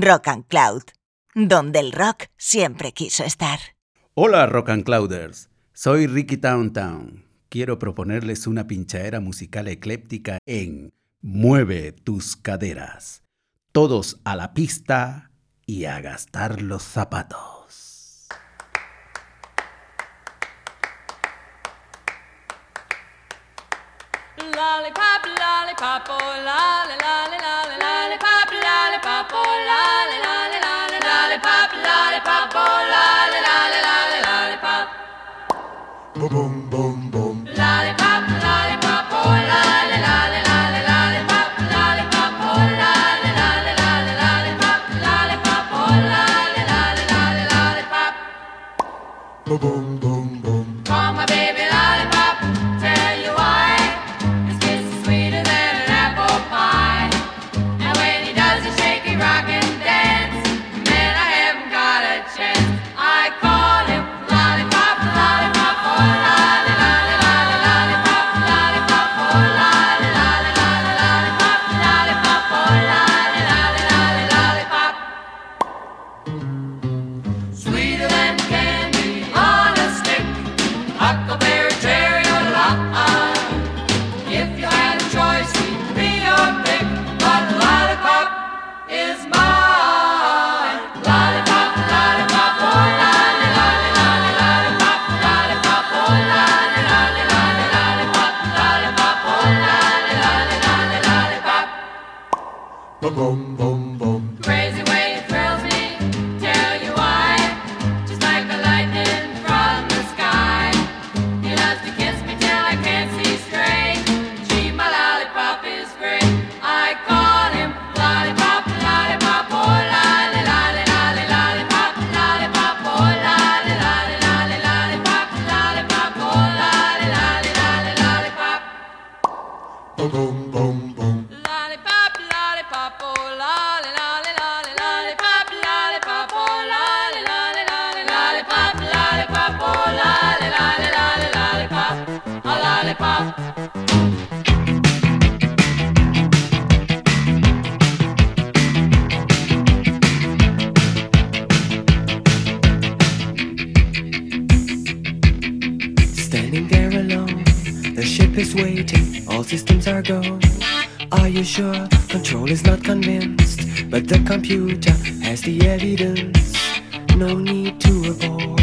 Rock and Cloud, donde el rock siempre quiso estar. Hola Rock and Clouders, soy Ricky Towntown. Quiero proponerles una pinchadera musical ecléptica en Mueve tus caderas. Todos a la pista y a gastar los zapatos. bum bum. sure control is not convinced, but the computer has the evidence. No need to avoid.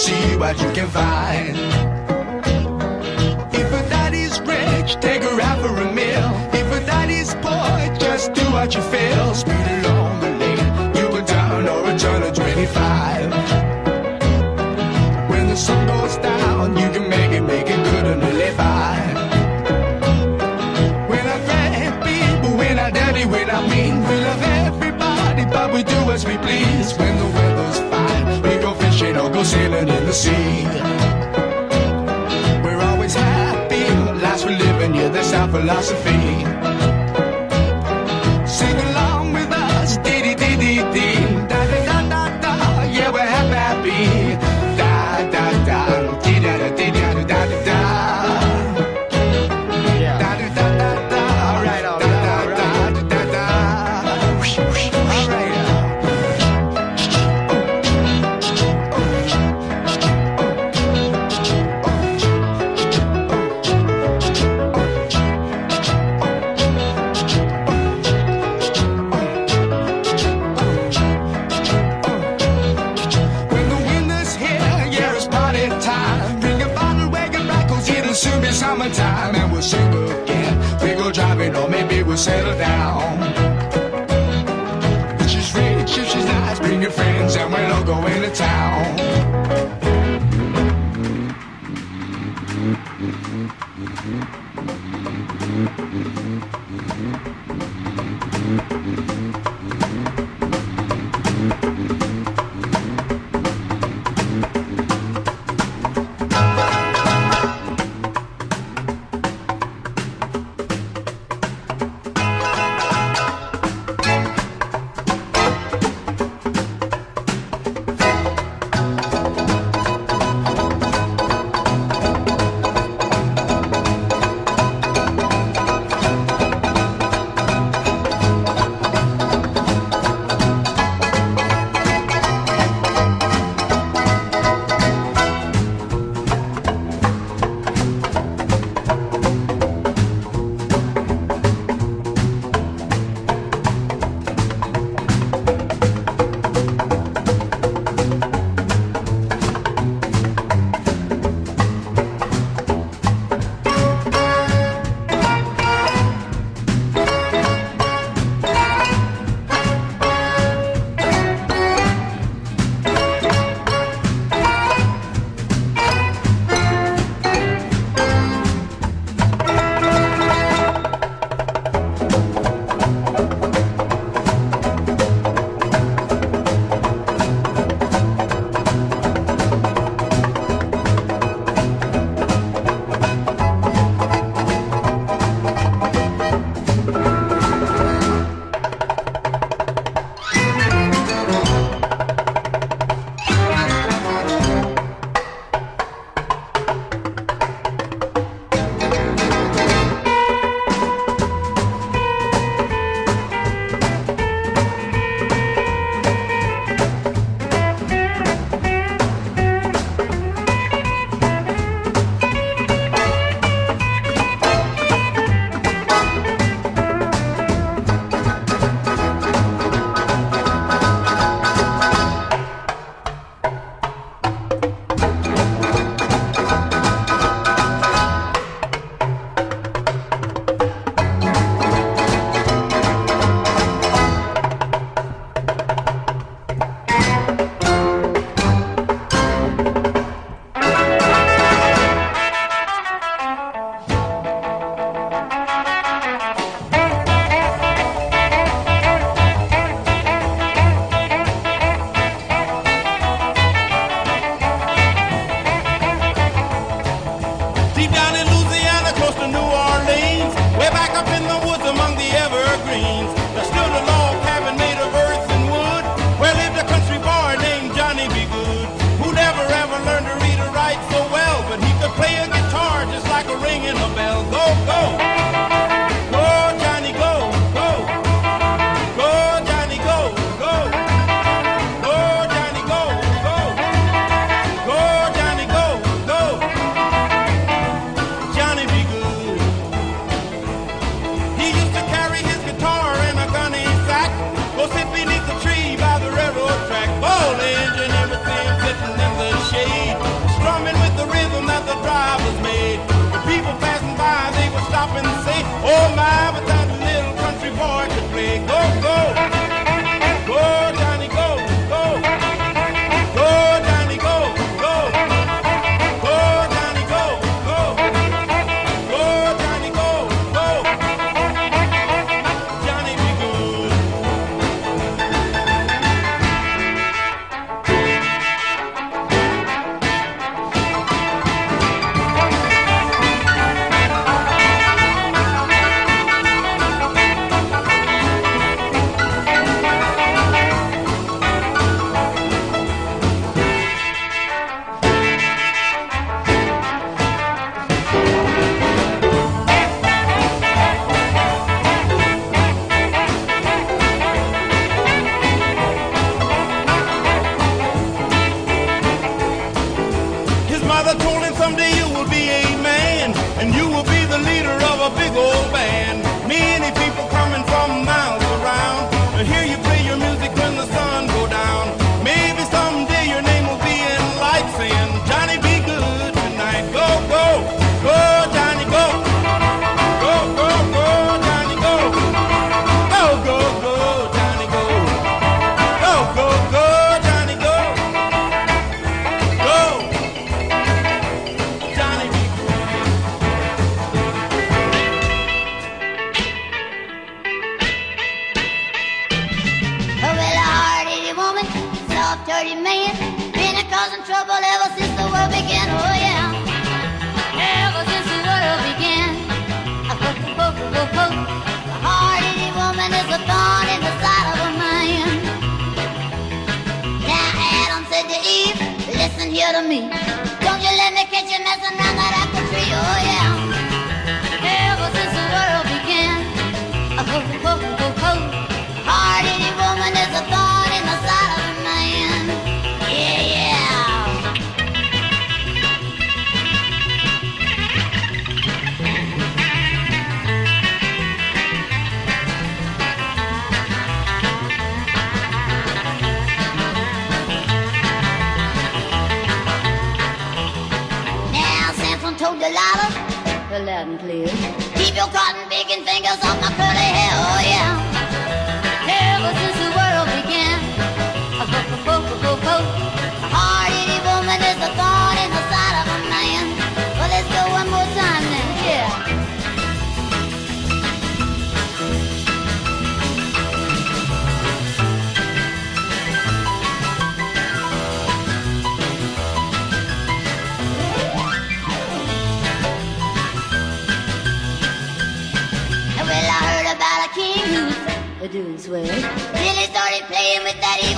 See what you can find. If a daddy's rich, take her out for a meal. If a daddy's poor, just do what you feel. Speed along the lane, you go down or a turn of 25. When the sun goes down, you can make it, make it good and live by. When I grab people, when I dirty, when I mean, we love everybody, but we do as we please. When the sailing in the sea. We're always happy, lives we're living, yeah, that's our philosophy.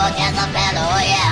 That evil Jezebel, oh yeah.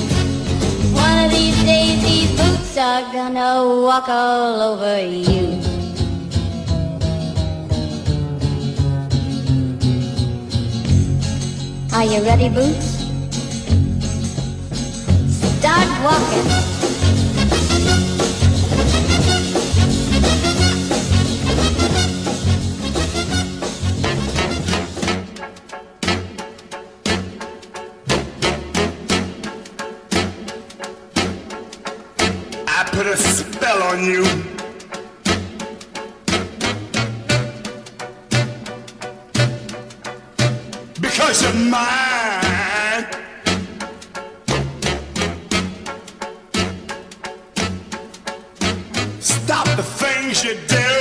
One of these days these boots are gonna walk all over you. Are you ready, Boots? Start walking. Because you're mine. Stop the things you do.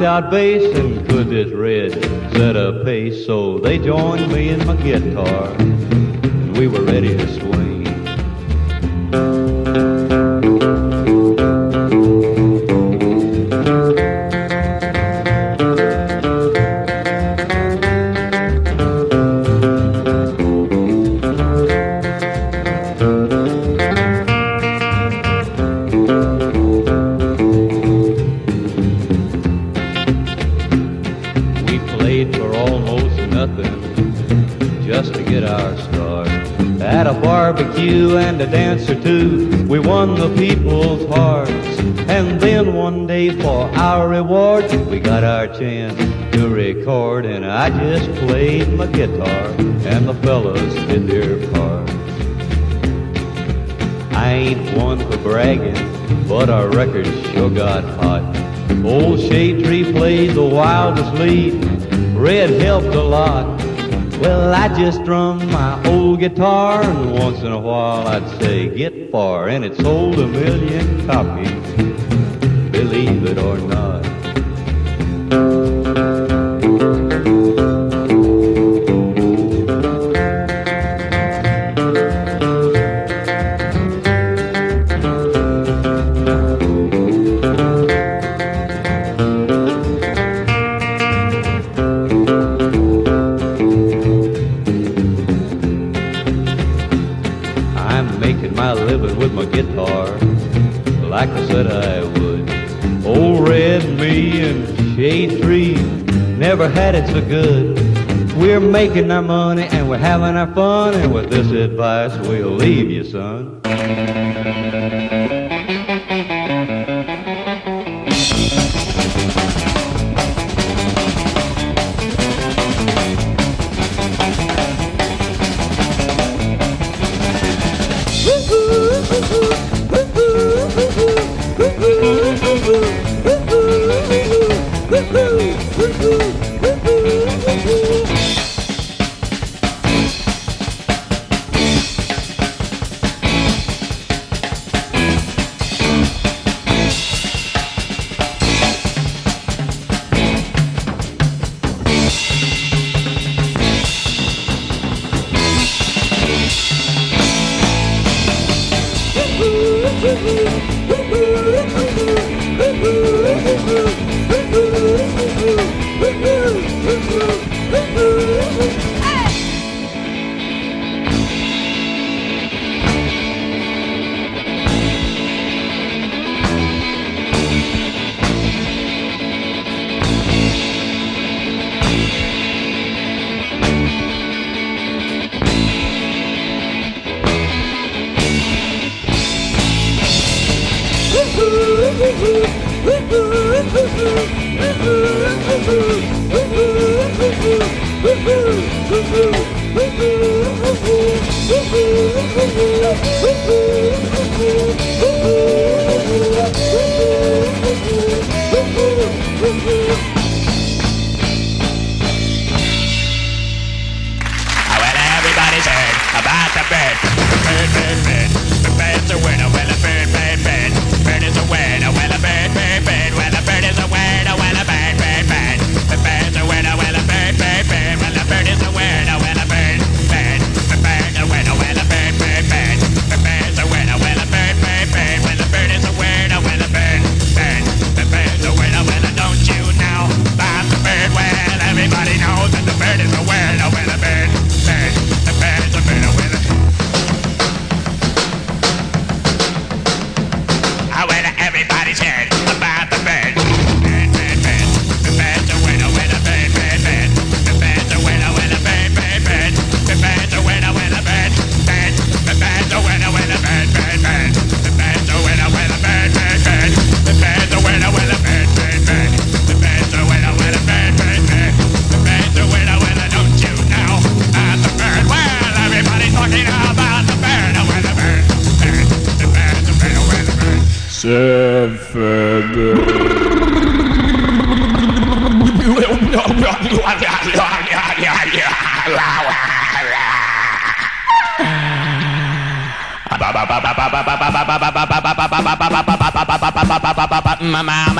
knocked out bass and could this red set a pace. So they joined me in my guitar. but our records sure got hot. Old Shade Tree played the wildest lead. Red helped a lot. Well, I just strum my old guitar, and once in a while I'd say, get far, and it sold a million copies. kind of fun, and with this advice, we'll leave you, son. Very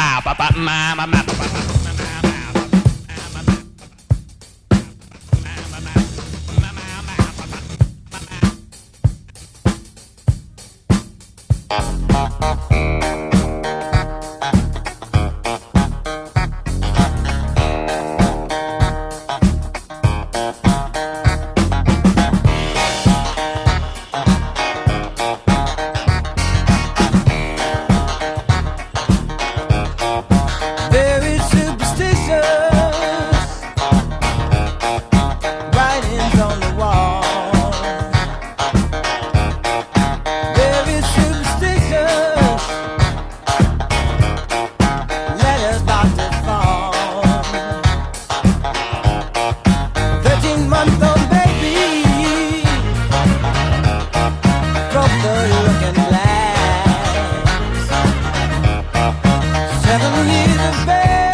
gonna need a bed.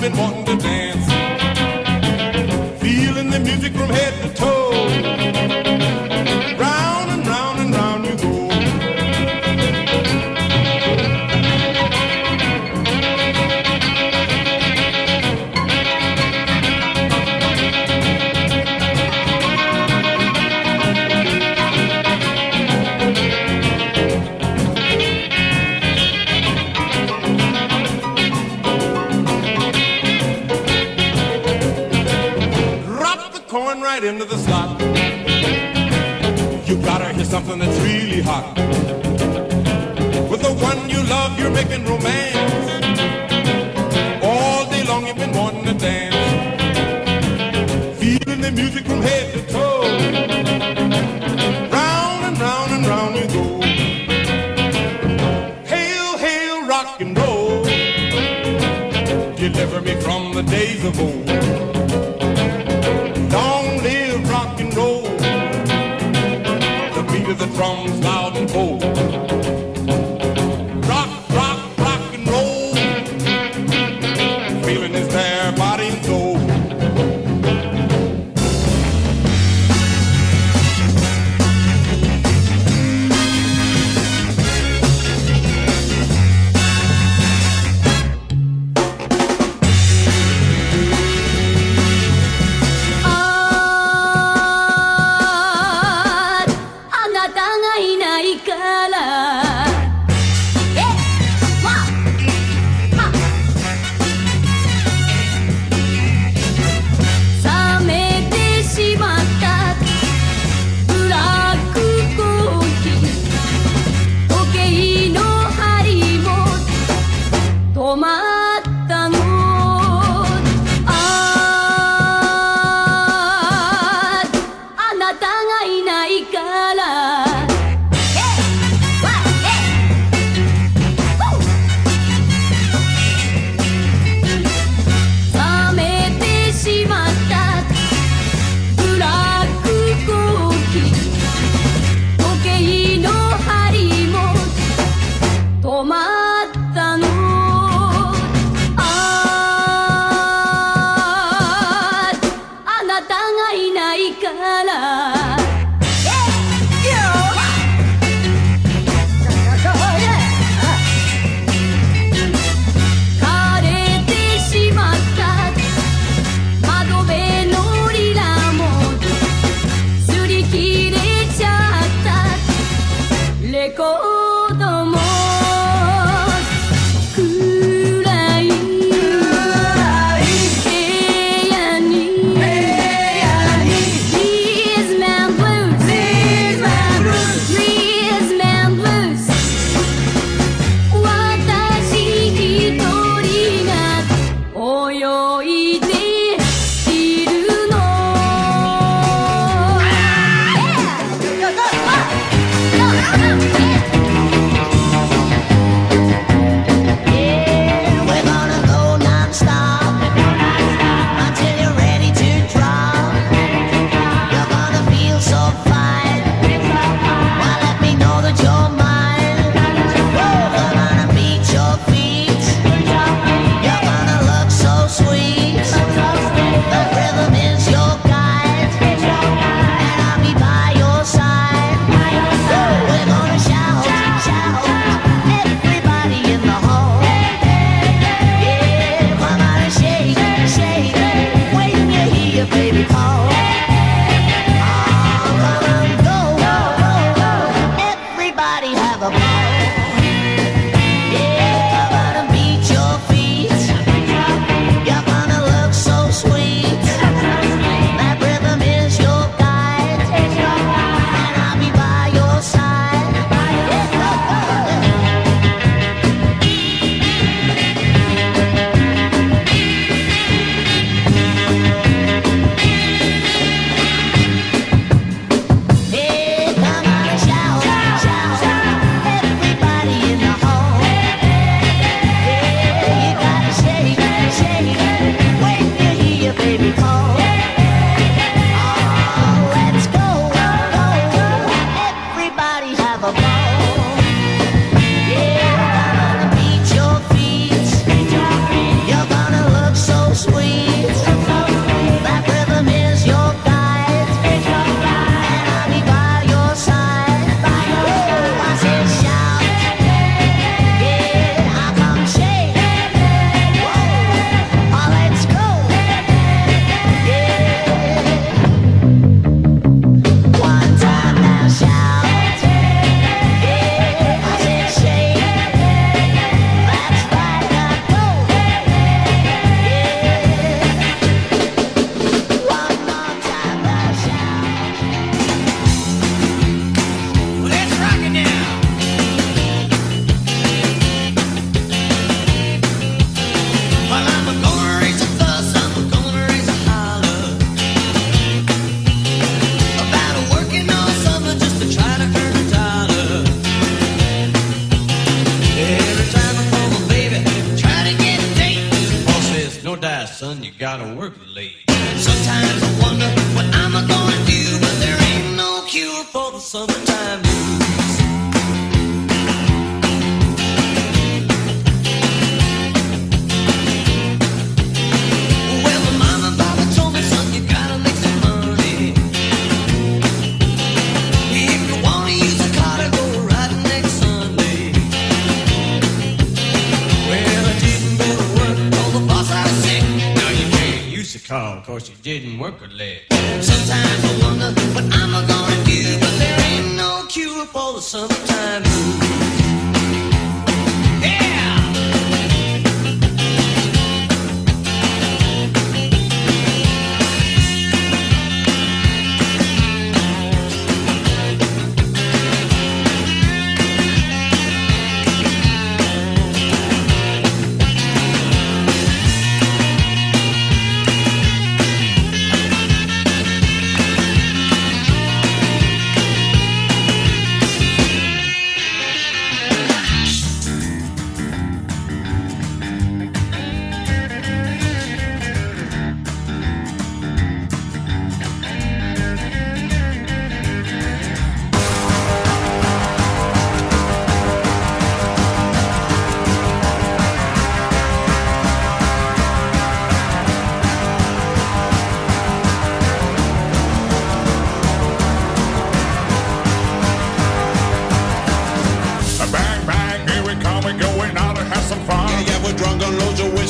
been wanting to dance. Feeling the music from heaven.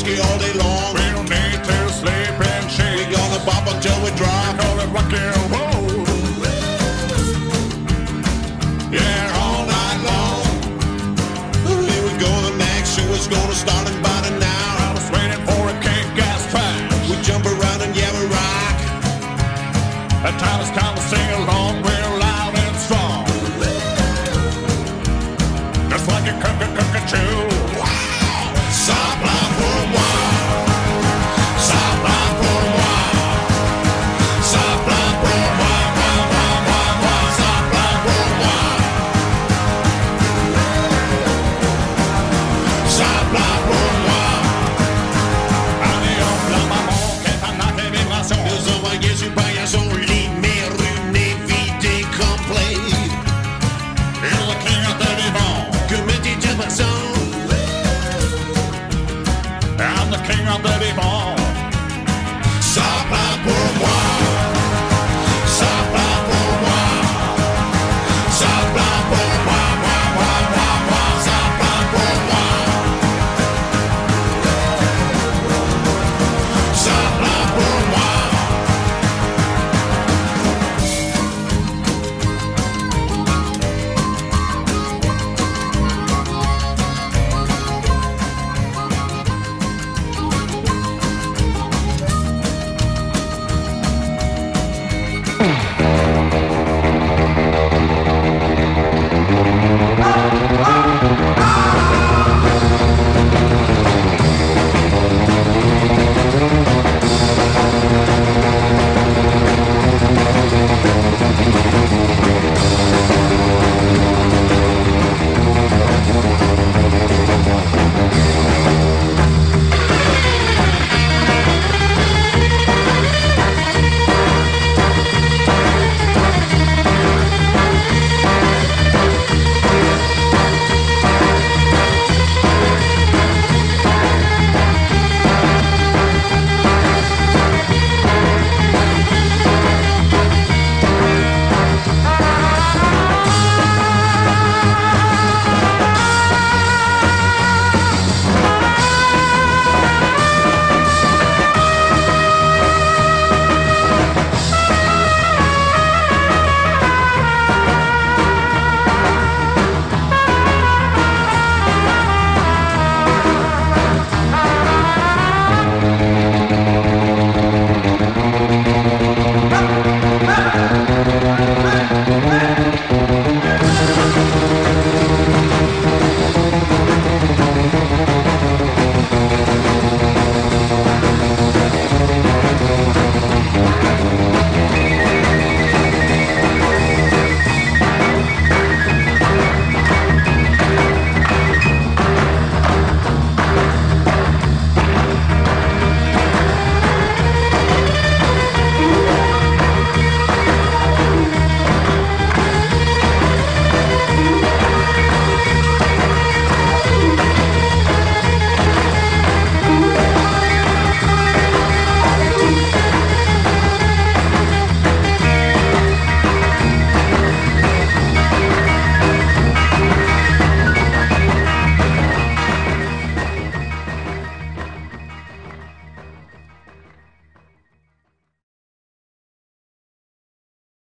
Whiskey all day long. We don't need to sleep and shake. We gonna bop until we drop. Call it rock and roll. Yeah, all night long. Here we go, the next show is gonna start in about an hour. I was waiting for a kick gas track. We jump around and yeah, we rock. That time it's time